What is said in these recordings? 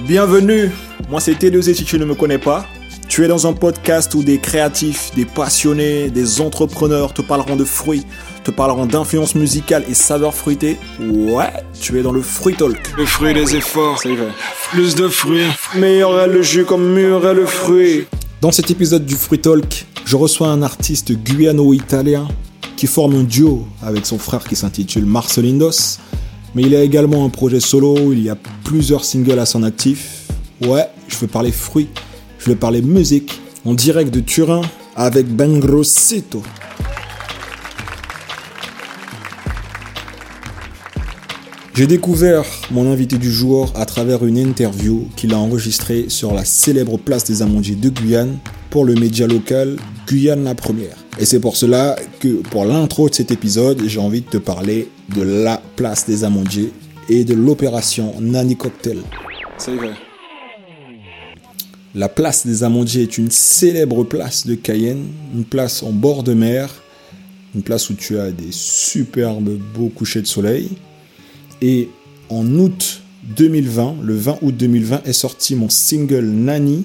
Bienvenue, moi c'est T2Z si tu ne me connais pas. Tu es dans un podcast où des créatifs, des passionnés, des entrepreneurs te parleront de fruits, te parleront d'influence musicale et saveurs fruitées. Ouais, tu es dans le Fruit Talk. Le fruit des efforts, C'est vrai. plus de fruits. Meilleur est le jus comme mûr est le fruit. Dans cet épisode du Fruit Talk, je reçois un artiste guyano-italien qui forme un duo avec son frère qui s'intitule Marcelindos. Mais il a également un projet solo, il y a plusieurs singles à son actif. Ouais, je veux parler fruits, je veux parler musique, en direct de Turin avec Ben J'ai découvert mon invité du jour à travers une interview qu'il a enregistrée sur la célèbre place des Amandiers de Guyane pour le média local Guyane la Première. Et c'est pour cela que pour l'intro de cet épisode, j'ai envie de te parler de la place des Amandiers et de l'opération Nani Cocktail. C'est vrai. La place des Amandiers est une célèbre place de Cayenne, une place en bord de mer, une place où tu as des superbes beaux couchers de soleil. Et en août 2020, le 20 août 2020, est sorti mon single Nani.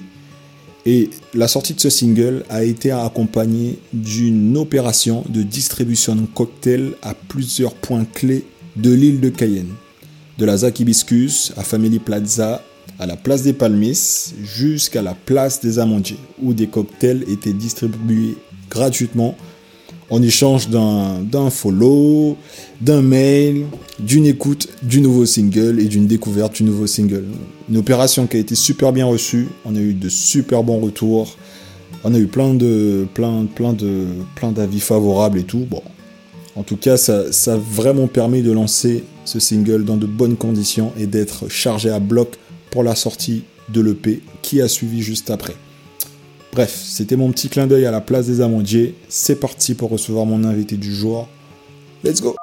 Et la sortie de ce single a été accompagnée d'une opération de distribution de cocktails à plusieurs points clés de l'île de Cayenne. De la ZAC Hibiscus à Family Plaza, à la place des Palmis, jusqu'à la place des Amandiers, où des cocktails étaient distribués gratuitement en échange d'un follow, d'un mail, d'une écoute du nouveau single et d'une découverte du nouveau single. Une opération qui a été super bien reçue, on a eu de super bons retours, on a eu plein plein plein d'avis favorables et tout. Bon, en tout cas, ça, ça a vraiment permis de lancer ce single dans de bonnes conditions et d'être chargé à bloc pour la sortie de l'EP qui a suivi juste après. Bref, c'était mon petit clin d'œil à la place des Amandiers. C'est parti pour recevoir mon invité du jour. Let's go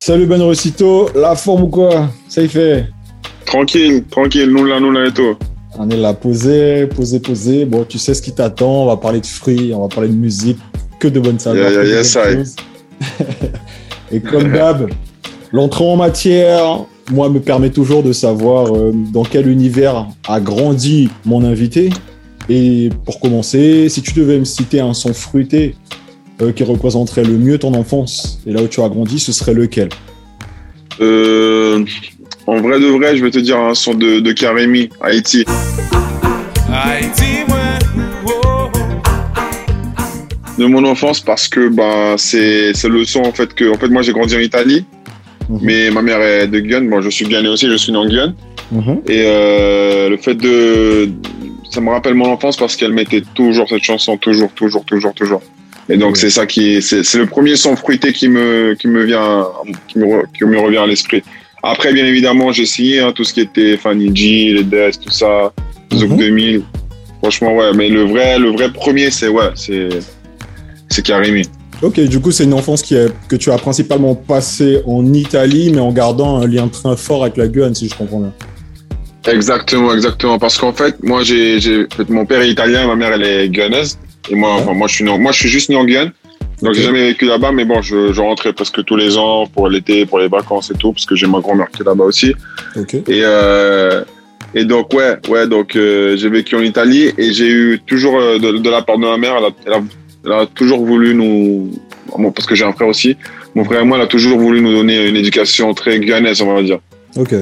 Salut Ben Recito, la forme ou quoi? Ça y fait? Tranquille, tranquille, nous là, nous là et tout. On est là posé, posé, posé. Bon, tu sais ce qui t'attend. On va parler de fruits, on va parler de musique, que de bonnes saveurs. Yeah, yeah. Et comme d'hab, l'entrée en matière, moi, me permet toujours de savoir euh, dans quel univers a grandi mon invité. Et pour commencer, si tu devais me citer un son fruité euh, qui représenterait le mieux ton enfance et là où tu as grandi, ce serait lequel? Euh, en vrai de vrai, je vais te dire un son de, de Karemi, Haïti. Haïti. Oh. De mon enfance parce que bah, c'est c'est le son en fait que. En fait, moi j'ai grandi en Italie, Mhm. mais ma mère est de Guyane. Bon, je suis Guyanais aussi, je suis né en Guyane. Mhm. Et euh, le fait de. Ça me rappelle mon enfance parce qu'elle mettait toujours cette chanson, toujours, toujours, toujours, toujours. Et donc c'est ça qui. C'est c'est le premier son fruité qui me, qui me vient. Qui me, re- qui me revient à l'esprit. Après, bien évidemment, j'ai essayé hein, tout ce qui était Fanny G, les Death, tout ça, Zouk Mhm. 2000. Franchement, ouais, mais le vrai, le vrai premier, c'est ouais, c'est c'est Karimi. Ok, du coup, c'est une enfance qui est- que tu as principalement passée en Italie, mais en gardant un lien très fort avec la Guyane, si je comprends bien. Exactement, exactement. Parce qu'en fait, moi, j'ai, mon père est italien, ma mère, elle est guyanaise. Et moi, Ouais. enfin, moi, je suis, moi, je suis juste né en Guyane. Donc, Ok. j'ai jamais vécu là-bas, mais bon, je, je rentrais presque tous les ans pour l'été, pour les vacances et tout, parce que j'ai ma grand-mère qui est là-bas aussi. Ok. Et, euh, et donc, ouais, ouais, donc, euh, j'ai vécu en Italie et j'ai eu toujours, euh, de, de la part de ma mère, elle a, elle a, elle a toujours voulu nous, parce que j'ai un frère aussi, mon frère et moi, elle a toujours voulu nous donner une éducation très guyanaise, on va dire.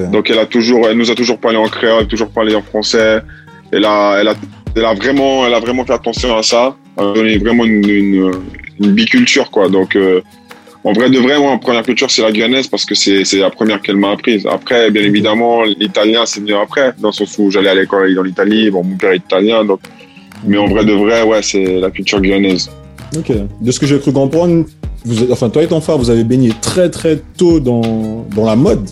Donc elle a toujours, elle nous a toujours parlé en créole, toujours parlé en français. Elle a, elle a, elle a vraiment, elle a vraiment fait attention à ça. Elle a donné vraiment une, une, une biculture quoi. Donc euh, en vrai de vrai, moi, ma première culture c'est la guyanaise parce que c'est, c'est la première qu'elle m'a apprise. Après, bien évidemment, l'italien c'est venu après, dans le sens où j'allais à l'école dans l'Italie. Bon, mon père est italien, donc. Mais en vrai de vrai, ouais, c'est la culture guyanaise. Ok. De ce que j'ai cru comprendre, vous, enfin, toi et ton frère, vous avez baigné très très tôt dans, dans la mode.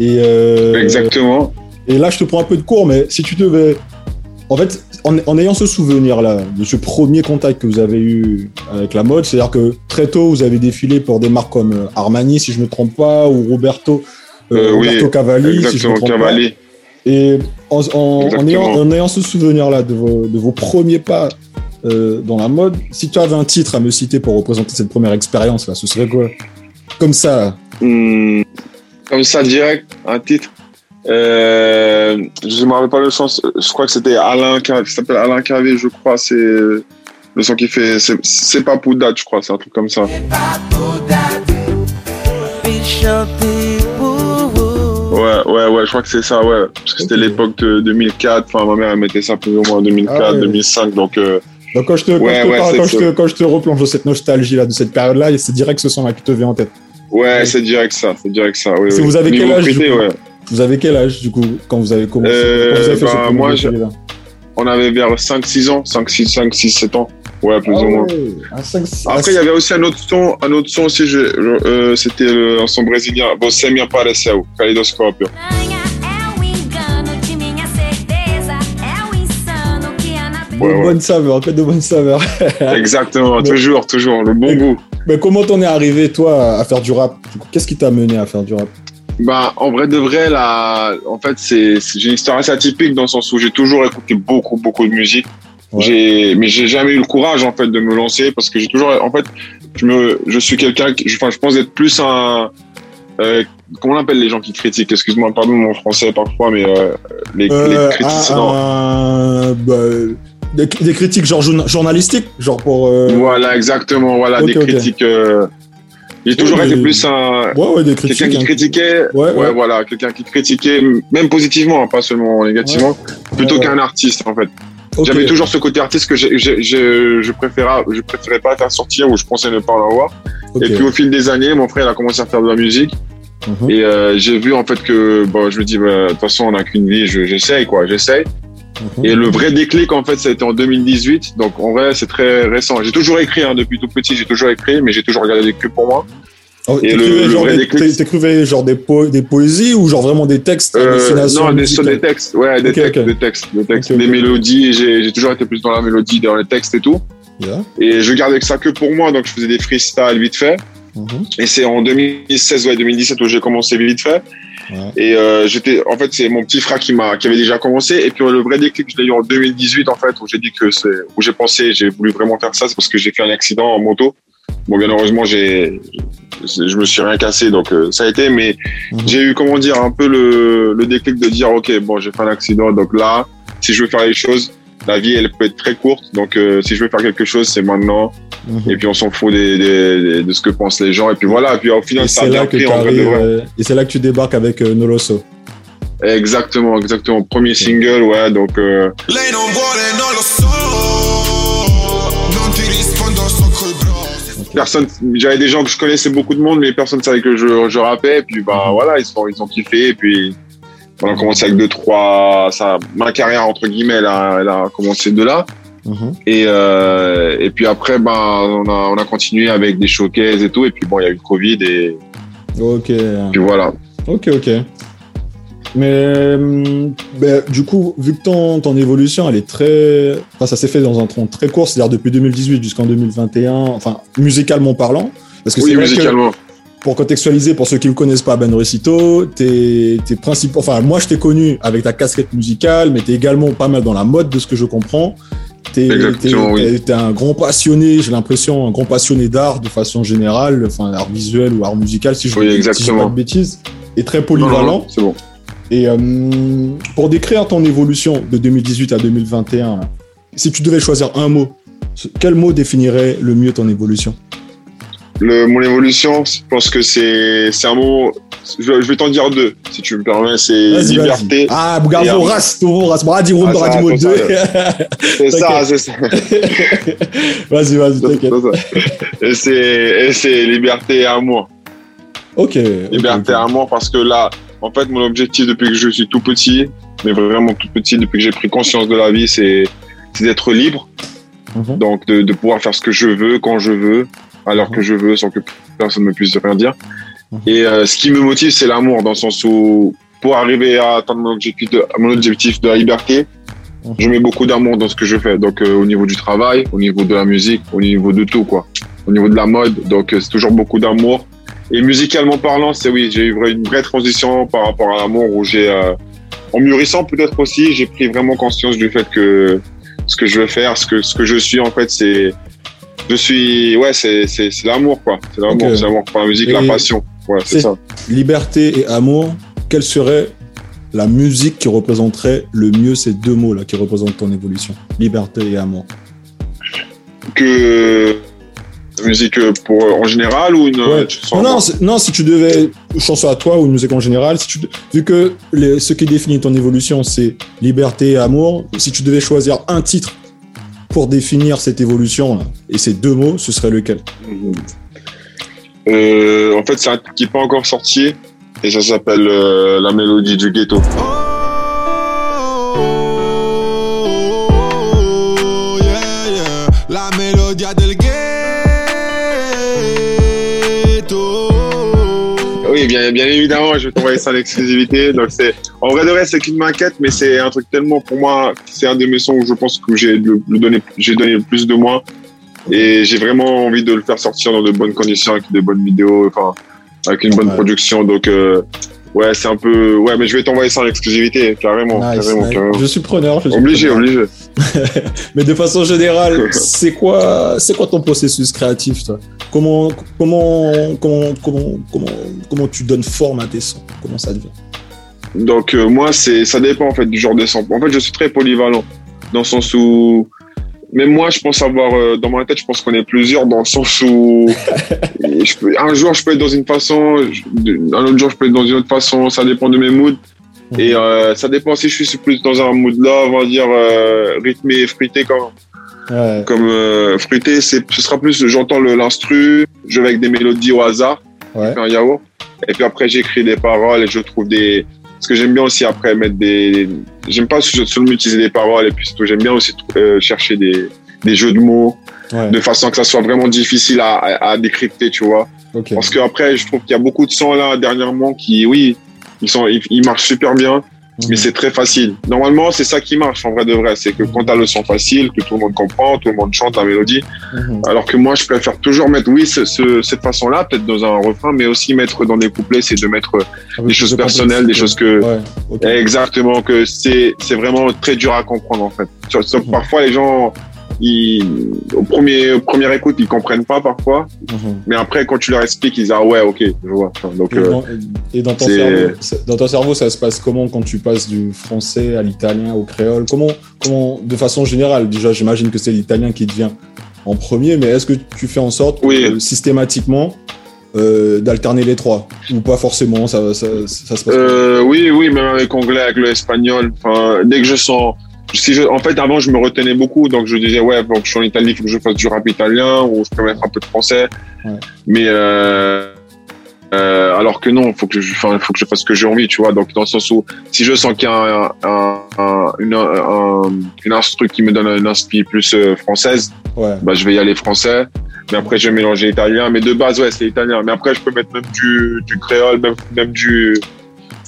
Et, euh, Exactement. et là, je te prends un peu de cours, mais si tu devais. En fait, en, en ayant ce souvenir-là, de ce premier contact que vous avez eu avec la mode, c'est-à-dire que très tôt, vous avez défilé pour des marques comme euh, Armani, si je ne me trompe pas, ou Roberto, euh, Euh, oui, Roberto Cavalli, si je ne Exactement, me trompe pas. Et en, en- en Exactement. ayant, en ayant ce souvenir-là de vos, de vos premiers pas euh, dans la mode, si tu avais un titre à me citer pour représenter cette première expérience, là, ce serait quoi? Comme ça. Hmm, Comme ça, direct, un titre. Euh, je ne me rappelle pas le sens. Je crois que c'était Alain, ça s'appelle Alain Cavé, je crois. C'est le son qui fait. c'est- C'est pas Poudat, je crois. C'est un truc comme ça. Ouais, ouais, ouais. Je crois que c'est ça, ouais. Parce que c'était l'époque de 2004. Enfin, ma mère elle mettait ça plus ou moins en 2004, Ah ouais. 2005. Donc, euh, Donc quand je te, quand Ouais, je te ouais, parle- c'est quand, je ça. te, quand je te replonge dans cette nostalgie-là, de cette période-là, c'est direct ce son-là qui te vient en tête. ouais, c'est direct ça. C'est direct ça. Oui, Si oui. vous avez Niveau quel âge, prêté. Vous avez quel âge, du coup, quand vous avez commencé Euh, quand vous avez fait bah, ce premier moi, je- On avait vers 5-6 ans. 5, 6, 5, 6, 7 ans. Ouais, plus Ah ou moins. ouais, Après, il y avait aussi un autre son, un autre son aussi, euh, c'était un son brésilien, Você me apareceu, Kaleidoscópio. Aranha é o engano de minha certeza, é o insano que a natureza. de Ouais, ouais. bonne saveur, que de bonne saveur. Exactement, Mais- toujours, toujours, le bon Mais- goût. Mais comment t'en es arrivé, toi, à faire du rap? Qu'est-ce qui t'a mené à faire du rap? Bah, en vrai de vrai, là, en fait, c'est, c'est- j'ai une histoire assez atypique dans le sens où j'ai toujours écouté beaucoup, beaucoup de musique. J'ai, mais j'ai jamais eu le courage, en fait, de me lancer parce que j'ai toujours, en fait, je me, je suis quelqu'un qui, enfin, je pense être plus un, euh, comment on appelle les gens qui critiquent? Excuse-moi, pardon mon français parfois, mais euh, les, Euh, les critiques, bah, des, des critiques genre journa- journalistiques, genre pour. euh, Voilà, exactement. Voilà, des ok. critiques. euh, J'ai toujours été plus un. Ouais, ouais. Quelqu'un qui hein. critiquait, Ouais, ouais, voilà, quelqu'un qui critiquait, même positivement, hein, pas seulement négativement, plutôt qu'un artiste en fait. J'avais toujours ce côté artiste que j'ai- j'ai- je, je préférais, je préférais pas faire sortir ou je pensais ne pas en avoir. Ok. Et puis au fil des années, mon frère a commencé à faire de la musique Mhm. et euh, j'ai vu en fait que, bon, je me dis, bah, de toute façon, on n'a qu'une vie, je- j'essaye quoi, j'essaye. Mhm. Et le vrai déclic, en fait, ça a été en 2018. Donc, en vrai, c'est très récent. J'ai toujours écrit, hein, depuis tout petit, j'ai toujours écrit, mais j'ai toujours regardé que pour moi. Oh, Et le- vrai déclic, T'écrivais genre des, po- des poésies ou genre vraiment des textes Euh, non, des, des textes. Ouais, des textes, des textes, des textes, mélodies. J'ai, toujours été plus dans la mélodie, dans les textes et tout. Yeah. Et je gardais que ça que pour moi, donc je faisais des freestyles vite fait. Mhm. Et c'est en 2016, ouais, 2017 où j'ai commencé vite fait. Ouais. Et euh, j'étais, en fait, c'est mon petit frère qui m'a, qui avait déjà commencé. Et puis le vrai déclic, je l'ai eu en 2018, en fait, où j'ai dit que c'est, où j'ai pensé, j'ai voulu vraiment faire ça, c'est parce que j'ai fait un accident en moto. Bon, bien heureusement, j'ai, je me suis rien cassé, donc euh, ça a été. Mais Mhm. j'ai eu, comment dire, un peu le, le déclic de dire, ok, bon, j'ai fait un accident, donc là, si je veux faire les choses, la vie, elle peut être très courte. Donc, euh, si je veux faire quelque chose, c'est maintenant. Mhm. Et puis, on s'en fout des, des- des- de ce que pensent les gens. Et puis voilà. Et puis, au final, Et ça a c'est bien là que pris en vrai de t'arrives, vrai. euh, et c'est là que tu débarques avec euh, Noloso. Exactement, exactement. Premier single, ouais. Donc, personne, j'avais des gens que je connaissais beaucoup de monde, mais personne savait que je, je rappais. Et puis, bah, voilà, ils sont, ils ont kiffé. Et puis, on a commencé avec deux, trois, ça, ma carrière, entre guillemets, elle a, elle a commencé de là. Mhm. Et, euh, et puis après, ben, on a, on a continué avec des showcases et tout. Et puis bon, il y a eu le Covid et Ok. puis voilà. Ok, ok. Mais ben, du coup, vu que ton, ton évolution, elle est très. Enfin, ça s'est fait dans un tronc très court, c'est-à-dire depuis 2018 jusqu'en 2021, enfin, musicalement parlant. Parce que Oui, que, musicalement. pour contextualiser, pour ceux qui ne connaissent pas, Ben Recito, t'es t'es principal. Enfin, moi, je t'ai connu avec ta casquette musicale, mais t'es également pas mal dans la mode, de ce que je comprends. T'es Exactement, t'es- oui. t'es- un grand passionné, j'ai l'impression, un grand passionné d'art de façon générale, enfin, art visuel ou art musical, si je Oui, si dis pas de bêtises, et très non, polyvalent. non, c'est bon. Et euh, pour décrire ton évolution de 2018 à 2021, si tu devais choisir un mot, quel mot définirait le mieux ton évolution? Le, mon évolution, je pense que c'est, un mot. Je, je vais t'en dire deux, si tu me permets. C'est liberté. Ah, bravo, race, taureau, race. Dis Ah, attends, 2. C'est ça, c'est ça. Vas-y, vas-y, C'est t'inquiète. Et c'est, liberté et amour. Ok. Liberté et amour parce que là, en fait, mon objectif depuis que je suis tout petit, mais vraiment tout petit, depuis que j'ai pris conscience de la vie, c'est, d'être libre. Mhm. Donc, de, de pouvoir faire ce que je veux, quand je veux, à l'heure que je veux, sans que personne ne puisse rien dire. Mhm. Et euh, ce qui me motive, c'est l'amour, dans le sens où, pour arriver à atteindre mon objectif de, mon objectif de la liberté, Mhm. je mets beaucoup d'amour dans ce que je fais. Donc, euh, au niveau du travail, au niveau de la musique, au niveau de tout, quoi. Au niveau de la mode, donc euh, c'est toujours beaucoup d'amour. Et musicalement parlant, c'est oui, j'ai eu une vraie transition par rapport à l'amour où j'ai, euh, en mûrissant peut-être aussi, j'ai pris vraiment conscience du fait que ce que je veux faire, ce que ce que je suis en fait, c'est je suis ouais, c'est c'est l'amour quoi, c'est l'amour, c'est l'amour pour la musique, Et- la passion. Ouais, c'est ça. Liberté et amour, quelle serait la musique qui représenterait le mieux ces deux mots-là qui représentent ton évolution? Liberté et amour. Que musique euh, pour en général ou une Ouais. chanson Non, non, si tu devais, chanson à toi ou une musique en général, si tu, vu que les- ce qui définit ton évolution, c'est liberté et amour, si tu devais choisir un titre pour définir cette évolution là, et ces deux mots, ce serait lequel? Euh, en fait, c'est un qui n'est pas encore sorti et ça s'appelle euh, La mélodie du ghetto. Oh, bien, évidemment, je vais t'envoyer ça en exclusivité. Donc c'est, en vrai de vrai, c'est qu'une maquette, mais c'est un truc tellement pour moi, c'est un de mes sons où je pense que j'ai le, le donné, j'ai donné le plus de moi. Et j'ai vraiment envie de le faire sortir dans de bonnes conditions, avec de bonnes vidéos, enfin, avec une bonne Ouais. production. Donc, euh, ouais, c'est un peu, ouais, mais je vais t'envoyer ça en exclusivité, carrément, Nice, carrément, nice. carrément. Je suis preneur. je suis Obligé, preneur. obligé. Mais de façon générale, c'est quoi, c'est quoi ton processus créatif, toi? Comment, comment, comment, comment, comment, comment tu donnes forme à tes sons? Comment ça devient? Donc euh, moi, c'est ça dépend en fait du genre de son. En fait, je suis très polyvalent dans le sens où même moi, je pense avoir euh, dans ma tête, je pense qu'on est plusieurs dans le sens où je peux, un jour je peux être dans une façon, je- un autre jour je peux être dans une autre façon. Ça dépend de mes moods et euh, ça dépend si je suis plus dans un mood là, on va dire euh, rythmé et fruité comme Ouais, comme euh, fruité. C'est ce sera plus j'entends le l'instru, je vais avec des mélodies au hasard ouais, un yaourt. Et puis après, j'écris des paroles et je trouve des. Parce que j'aime bien aussi après mettre des. J'aime pas seulement utiliser des paroles et puis tout. J'aime bien aussi euh, chercher des, des jeux de mots ouais. de façon que ça soit vraiment difficile à, à, à décrypter, tu vois. Ok. Parce que après, je trouve qu'il y a beaucoup de sons là dernièrement qui, oui, ils sont, ils, ils marchent super bien, mais Mhm. c'est très facile. Normalement, c'est ça qui marche en vrai de vrai. C'est que quand t'as le son facile, que tout le monde comprend, tout le monde chante la mélodie, Mhm. alors que moi, je préfère toujours mettre, oui, ce, ce- cette façon-là, peut-être dans un refrain, mais aussi mettre dans des couplets, c'est de mettre Avec des choses personnelles, des choses que Ouais, exactement que c'est c'est vraiment très dur à comprendre en fait. Mhm. Parfois, les gens, ils, au premier première écoute, ils comprennent pas parfois, Mhm. mais après, quand tu leur expliques, ils disent ah ouais, ok, je vois. Donc Et euh, dans, et dans ton cerveau, c'est- dans ton cerveau, ça se passe comment quand tu passes du français à l'italien, au créole? Comment, comment, de façon générale, déjà, j'imagine que c'est l'italien qui devient en premier, mais est-ce que tu fais en sorte Oui. euh, systématiquement euh, d'alterner les trois? Ou pas forcément Ça, ça, ça se passe. Euh, oui, oui, même avec anglais, avec le espagnol. Dès que je sens, si je, en fait, avant, je me retenais beaucoup, donc je disais ouais, donc je suis en Italie, il faut que je fasse du rap italien ou je peux mettre un peu de français. Ouais. Mais euh, euh, alors que non, faut que je, faut que je fasse ce que j'ai envie, tu vois. Donc dans le sens où, si je sens qu'il y a un, un, un, une, un, une instru qui me donne une inspi plus euh, française, Ouais. bah je vais y aller français. Mais après, je vais mélanger italien. Mais de base, ouais, c'est italien. Mais après, je peux mettre même du, du créole, même, même du,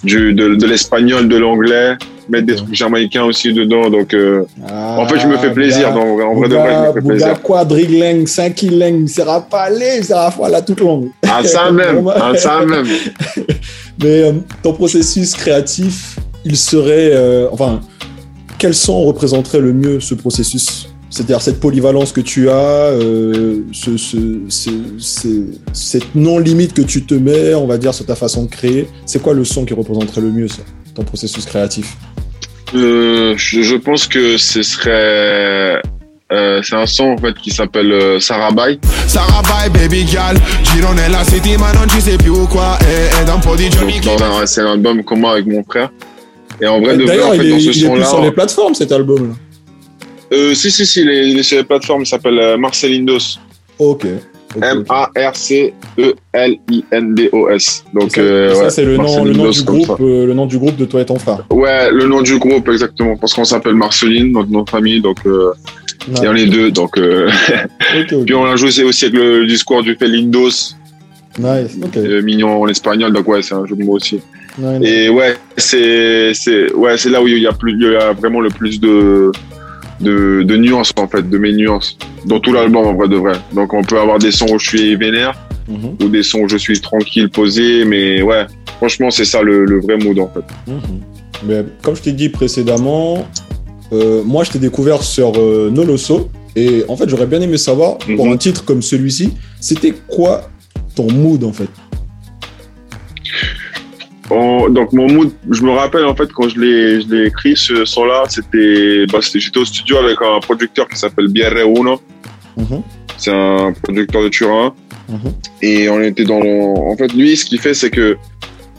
du, de, de l'espagnol, de l'anglais, mettre des trucs jamaïcains aussi dedans. Donc, euh, Ah, en fait, je me fais plaisir. En vrai de vrai, je me fais Bouga plaisir. quadrilingue, cinquilingue, pas aller, sera pas la toute longue. Ah, ça même, ah, ça même. Mais euh, ton processus créatif, il serait. euh, enfin, quel son représenterait le mieux ce processus? C'est-à-dire cette polyvalence que tu as, euh, ce, ce, ce- ce- cette non-limite que tu te mets, on va dire, sur ta façon de créer. C'est quoi le son qui représenterait le mieux ça, ton processus créatif Euh, je, je pense que ce serait. Euh, c'est un son en fait qui s'appelle euh, Sarabai. Sarà vai baby girl nella city ma non ci sei più qua E, e da un po' di giorni Donc, che dans un, c'est un album commun avec mon frère. Et en vrai, de vrai, D'ailleurs, en il, fait, est, dans ce il est plus son-là. sur les plateformes cet album. Euh, si, si, si, il est, il est sur les plateformes, il s'appelle euh, Marcelindos. Ok. M-A-R-C-E-L-I-N-D-O-S. Et Donc, ça, euh, et ça, ouais, c'est le nom, le nom Marcelindos du groupe, euh, le nom du groupe de toi et ton frère. Ouais, le nom du groupe, exactement. Parce qu'on s'appelle Marceline, notre nom de famille. Donc, euh, il y en a les deux. Donc, euh, Ok, ok. puis on a joué aussi avec le discours du fait Lindos, Nice. Ok. mignon en espagnol. Donc, ouais, c'est un jeu de mots aussi. Nice. Et ouais, c'est, c'est, ouais, c'est là où il y a plus, il y a vraiment le plus de, de, de nuances, en fait, de mes nuances. Dans tout l'album, en vrai de vrai. Donc, on peut avoir des sons où je suis vénère, Mhm, ou des sons où je suis tranquille, posé, mais ouais, franchement, c'est ça le, le vrai mood, en fait. mhm. Mais comme je t'ai dit précédemment, euh, moi je t'ai découvert sur euh, Noloso et en fait j'aurais bien aimé savoir pour Mhm. un titre comme celui-ci, c'était quoi ton mood en fait? En- donc mon mood, je me rappelle en fait quand je l'ai, je l'ai écrit ce son-là, c'était, bah, c'était- j'étais au studio avec un producteur qui s'appelle Bierre Uno. Mhm. C'est un producteur de Turin. Mhm. Et on était dans le... En fait, lui, ce qu'il fait, c'est que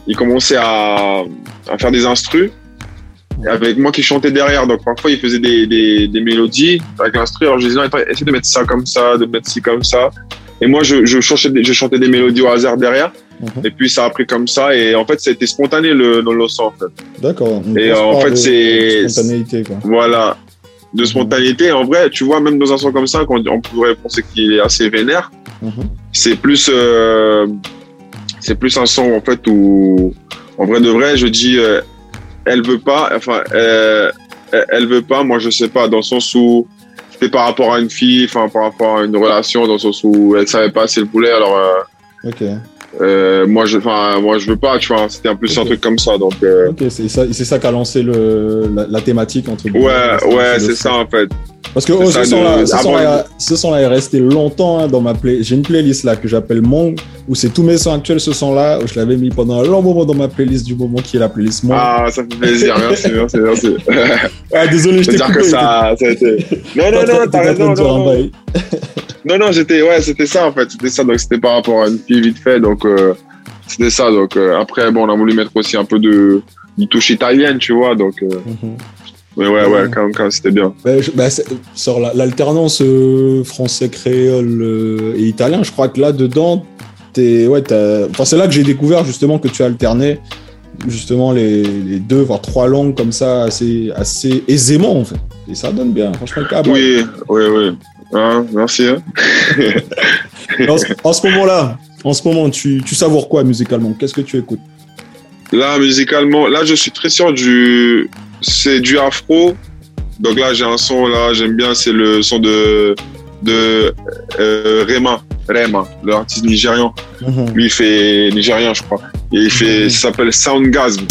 il commençait à, à faire des instrus avec moi qui chantais derrière. Donc parfois, il faisait des, des, des mélodies avec l'instru. Alors je disais, essaie de mettre ça comme ça, de mettre ci comme ça. Et moi, je, je, chantais, des, je chantais des mélodies au hasard derrière. Mhm. Et puis ça a pris comme ça. Et en fait, été spontané le, le en fait. D'accord. Et, euh, en fait, c'est- Spontanéité, quoi. Voilà. De spontanéité. En vrai, tu vois, même dans un son comme ça, quand on pourrait penser qu'il est assez vénère, Mhm. c'est plus euh, c'est plus un son en fait où en vrai de vrai je dis euh, elle veut pas enfin euh, elle, elle veut pas moi je sais pas dans le sens où par rapport à une fille enfin par rapport à une relation dans le sens où elle savait pas si elle voulait alors euh. Euh, moi je enfin moi je veux pas tu vois c'était un peu un Ok. truc comme ça donc euh, Ok, c'est ça, c'est ça qui a lancé le, la, la thématique entre ouais ouais c'est ça en fait Parce que oh, ce son-là, de- ce son-là- ce est resté longtemps hein, dans ma play. J'ai une playlist là que j'appelle Monk où c'est tous mes sons actuels. Ce son-là, je l'avais mis pendant un long moment dans ma playlist du moment qui est la playlist Monk. Ah, ah ça fait plaisir merci merci merci désolé, je t'ai à dire coupé. que ça ça a été non non non t'as raison non, un non. Non, non, j'étais, ouais, c'était ça en fait, c'était ça. Donc c'était par rapport à une fille vite fait, donc euh, c'était ça. Donc euh, après, bon, on a voulu mettre aussi un peu de, de touche italienne, tu vois. Donc, euh, Mhm. mais ouais, ouais, Ouais. quand même, quand même, c'était bien. Bah, je- bah, sur la- l'alternance euh, français, créole et italien, je crois que là-dedans, t'es- ouais, t'as- enfin, c'est là que j'ai découvert justement que tu alternais justement les, les deux, voire trois langues comme ça assez, assez aisément en fait. Et ça donne bien, franchement, le câble. Oui, oui, oui. Hein, merci. Hein. En, ce- en ce moment-là, en ce moment, tu, tu savoures quoi musicalement? Qu'est-ce que tu écoutes? Là, musicalement, là, je suis très sûr du, c'est du afro. Donc là, j'ai un son là, j'aime bien, c'est le son de de euh, Rema, Rema, l'artiste nigérian. Lui, il fait nigérien, je crois. Et il fait, Mhm. s'appelle Soundgasm.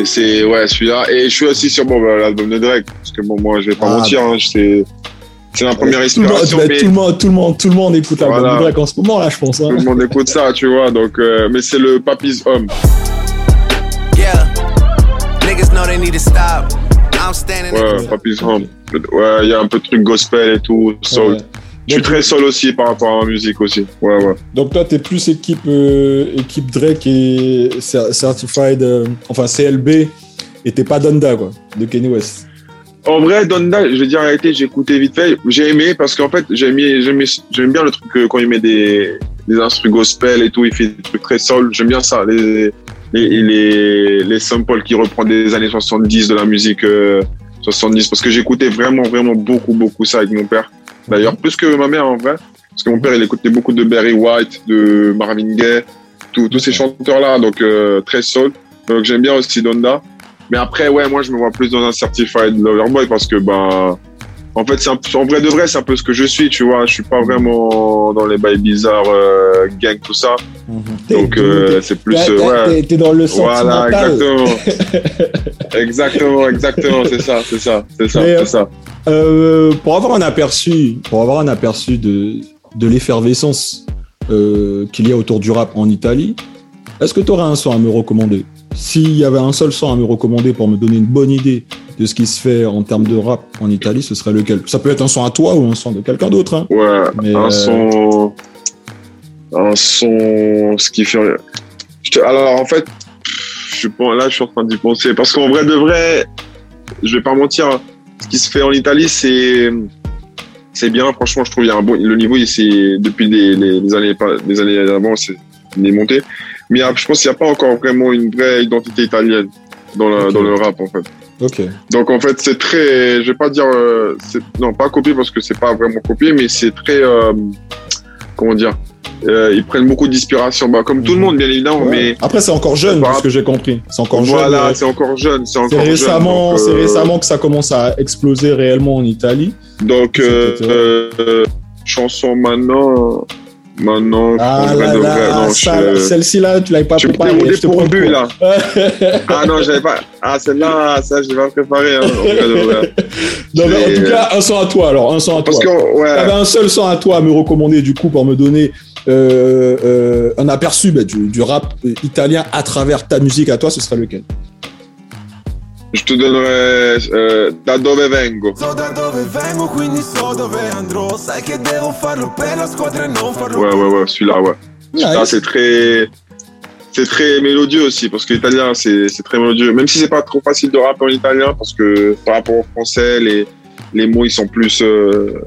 Et c'est, ouais, celui-là. Et je suis aussi sur bon, bah, l'album de Drake. Parce que bon, moi, je vais pas Ah, mentir, hein, c'est, c'est ma première tout le, monde, inspiration. bah, mais tout, le monde, tout, le monde, tout le monde écoute l'album Voilà. de Drake en ce moment là, je pense. hein. tout le monde écoute ça, tu vois. Donc, euh, mais c'est le Papy's Home. Yeah. Niggas know they need to stop. I'm standing Ouais, Papy's Home. Ouais, il y a un peu de truc gospel et tout, soul. Ouais. Je suis très soul aussi par rapport à la musique aussi. Ouais, ouais. Donc toi, t'es plus équipe, euh, équipe Drake et cer- Certified, euh, enfin CLB, et t'es pas Donda, quoi, de Kanye West. En vrai, Donda, je vais dire la réalité, j'ai écouté vite fait. J'ai aimé parce qu'en fait, j'aime bien le truc que quand il met des, des instruments gospel et tout, il fait des trucs très soul. J'aime bien ça, les, les, les, les samples qui reprend des années 70 de la musique euh, 70 parce que j'écoutais vraiment, vraiment beaucoup, beaucoup ça avec mon père. D'ailleurs, plus que ma mère en vrai. Parce que mon père, il écoutait beaucoup de Barry White, de Marvin Gaye, tous tous ces chanteurs-là, donc euh, très soul. Donc j'aime bien aussi Donda. Mais après, ouais, moi, je me vois plus dans un certified lover boy parce que, ben, en fait, c'est un peu- en vrai de vrai, c'est un peu ce que je suis, tu vois. Je suis pas vraiment dans les bails bizarres, euh, gang, tout ça. Donc, euh, c'est plus, T'es- euh, ouais. dans le Voilà, sentimental. exactement. exactement, exactement, c'est ça, c'est ça, c'est ça, c'est ça. Euh, pour avoir un aperçu, pour avoir un aperçu de, de l'effervescence euh, qu'il y a autour du rap en Italie, est-ce que tu aurais un son à me recommander? S'il y avait un seul son à me recommander pour me donner une bonne idée de ce qui se fait en termes de rap en Italie, ce serait lequel? Ça peut être un son à toi ou un son de quelqu'un d'autre. hein. Ouais, Mais, un euh, son, un son, ce qui fait. Alors en fait, je là, je suis en train d'y penser parce qu'en vrai de vrai, je vais pas mentir, hein, ce qui se fait en Italie, c'est c'est bien. Franchement, je trouve il y a un bon, le niveau, c'est depuis les, les, les années les années d'avant, c'est il est monté. Mais il y a- je pense qu'il n'y a pas encore vraiment une vraie identité italienne dans, la, Ok. dans le rap en fait. Donc en fait, c'est très, je vais pas dire, euh, non pas copié parce que c'est pas vraiment copié, mais c'est très, euh, comment dire, euh, ils prennent beaucoup d'inspiration, bah, comme tout le Mhm. monde bien évidemment, Ouais. mais Après, c'est encore jeune, Par ce que j'ai compris. C'est encore jeune. voilà, euh, c'est encore jeune, c'est encore jeune. récemment, c'est récemment que ça commence à exploser réellement en Italie. Donc chanson maintenant, maintenant, Ah là là, non, je- celle-ci là, tu l'avais pas préparée. je prends dépourvu le là. Ah non, j'avais pas. Ah celle-là, ça je l'ai pas préparé. Hein. Non, mais en tout cas, un son à toi alors, un son à toi. Parce que ouais. T'avais un seul son à toi à me recommander du coup pour me donner euh, euh, un aperçu bah, du, du rap euh, italien à travers ta musique à toi, ce serait lequel? Je te donnerai euh, Da dove vengo? So da dove vengo, quindi so dove andrò. Sai che devo farlo per la squadra e non farlo Ouais, ouais, ouais, celui-là, ouais. Là, c'est très, c'est très mélodieux aussi, parce que l'italien, c'est, c'est très mélodieux. Même si c'est pas trop facile de rapper en italien, parce que par rapport au français, les, les mots, ils sont plus, euh,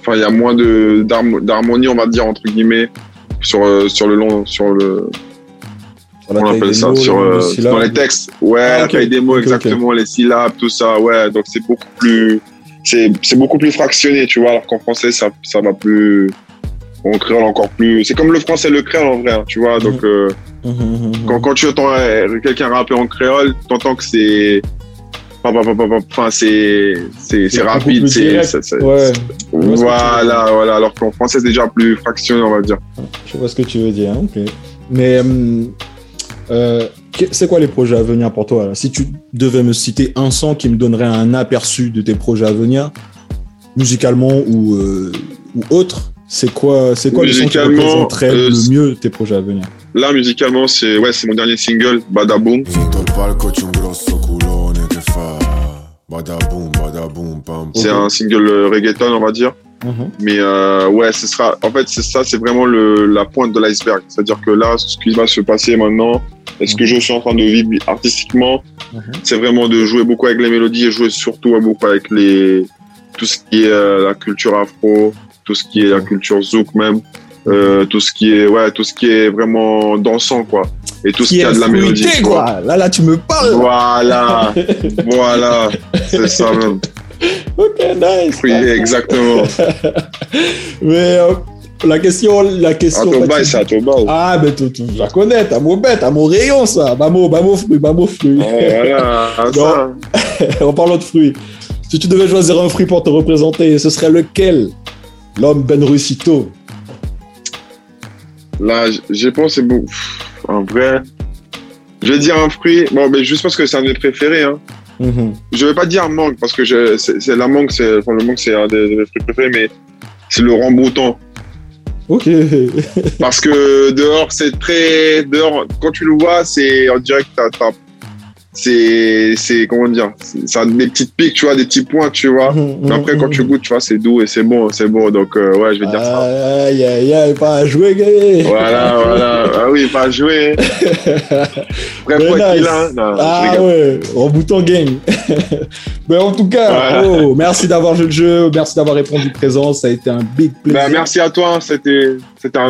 enfin, il y a moins de, d'harmo- d'harmonie, on va dire, entre guillemets, sur, euh, sur le long, sur le, on appelle ça, mots, sur, le nombre de euh, dans les textes. Ouais, Ah, la taille des mots, exactement, les syllabes, tout ça, ouais. Donc, c'est beaucoup plus, c'est, beaucoup plus fractionné, tu vois, alors qu'en français, ça, ça va plus, en créole encore plus, c'est comme le français le créole en vrai, hein, tu vois, donc, euh, Mhm, mhm, mhm. quand, quand tu entends euh, quelqu'un rapper en créole, t'entends que c'est. Enfin, c'est rapide, c'est. Ouais, Voilà, voilà. Alors qu'en français, c'est déjà plus fractionné, on va dire. je vois ce que tu veux dire. Ok. Mais euh, c'est quoi les projets à venir pour toi là? Si tu devais me citer un son qui me donnerait un aperçu de tes projets à venir, musicalement ou, euh, ou autre, c'est quoi, c'est quoi le son qui représenterait euh, le mieux tes projets à venir? Là, musicalement, c'est ouais, c'est mon dernier single, Badaboom. C'est un single euh, reggaeton, on va dire. Mhm. Mais euh, ouais, ce sera. En fait, c'est ça, c'est vraiment le, la pointe de l'iceberg. C'est-à-dire que là, ce qui va se passer maintenant, et ce que je suis en train de vivre artistiquement, Mhm. c'est vraiment de jouer beaucoup avec les mélodies et jouer surtout beaucoup avec les tout ce qui est euh, la culture afro, tout ce qui est la culture zouk même, euh, tout ce qui est ouais, tout ce qui est vraiment dansant quoi, et tout ce qui a de la mélodie. vois. quoi. Là, là, tu me parles. Voilà, voilà, c'est ça même. Nice. Oui, exactement. Mais euh, la question, la question. c'est ton bail. Ah, mais tu, tu, je la connais, t'as mon bête, t'as mon rayon, ça. Bamo, bamo fruit, bamo fruit. Voilà, ça. en parlant de fruits, si tu devais choisir un fruit pour te représenter, ce serait lequel? L'homme Ben Russito. Là, j- j'ai pensé beaucoup. Pff, En vrai, je vais dire un fruit. Bon, mais juste parce que c'est un de mes préférés. Hein. Mhm. Je vais pas dire mangue parce que c'est, la mangue, c'est, enfin, le mangue, c'est un des, de mes fruits préférés, mais c'est le ramboutan. Ok. Parce que dehors, c'est très, dehors, quand tu le vois, c'est, t'as, t'as- c'est, c'est, comment dire, ça a des petites piques, tu vois, des petits points, tu vois. Mhm, Mais après, quand tu goûtes, tu vois, c'est doux et c'est bon, c'est bon. Donc, euh, ouais, je vais dire ça. Aïe, aïe, aïe, pas à jouer, gay. Voilà, voilà. Ah oui, pas jouer. Mais faut être nice. Non, je Ah ouais, en bouton gang. Mais en tout cas, oh, merci d'avoir joué le jeu, merci d'avoir répondu présent, ça a été un big plaisir. Bah, merci à toi, c'était c'était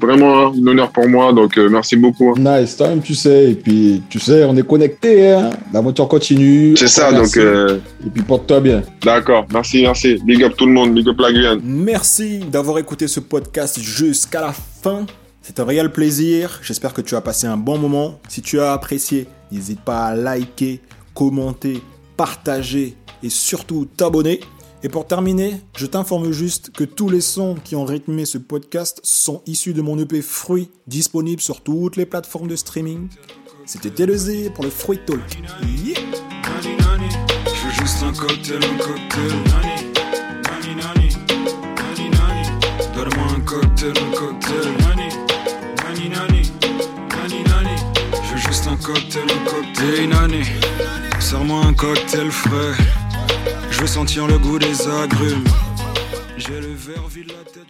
vraiment un honneur pour moi, donc euh, merci beaucoup. Nice, toi-même tu sais, et puis tu sais, on est connectés, hein. l'aventure continue. C'est ça, merci. donc euh, Et puis porte-toi bien. d'accord, merci, merci. Big up tout le monde, big up la Guyane. Merci d'avoir écouté ce podcast jusqu'à la fin. C'est un réel plaisir. J'espère que tu as passé un bon moment. Si tu as apprécié, n'hésite pas à liker, commenter, partager et surtout t'abonner. Et pour terminer, je t'informe juste que tous les sons qui ont rythmé ce podcast sont issus de mon EP Fruit, disponible sur toutes les plateformes de streaming. C'était TLZ pour le Fruit Talk. Un cocktail. Je veux sentir le goût des agrumes. J'ai le verre vide la tête.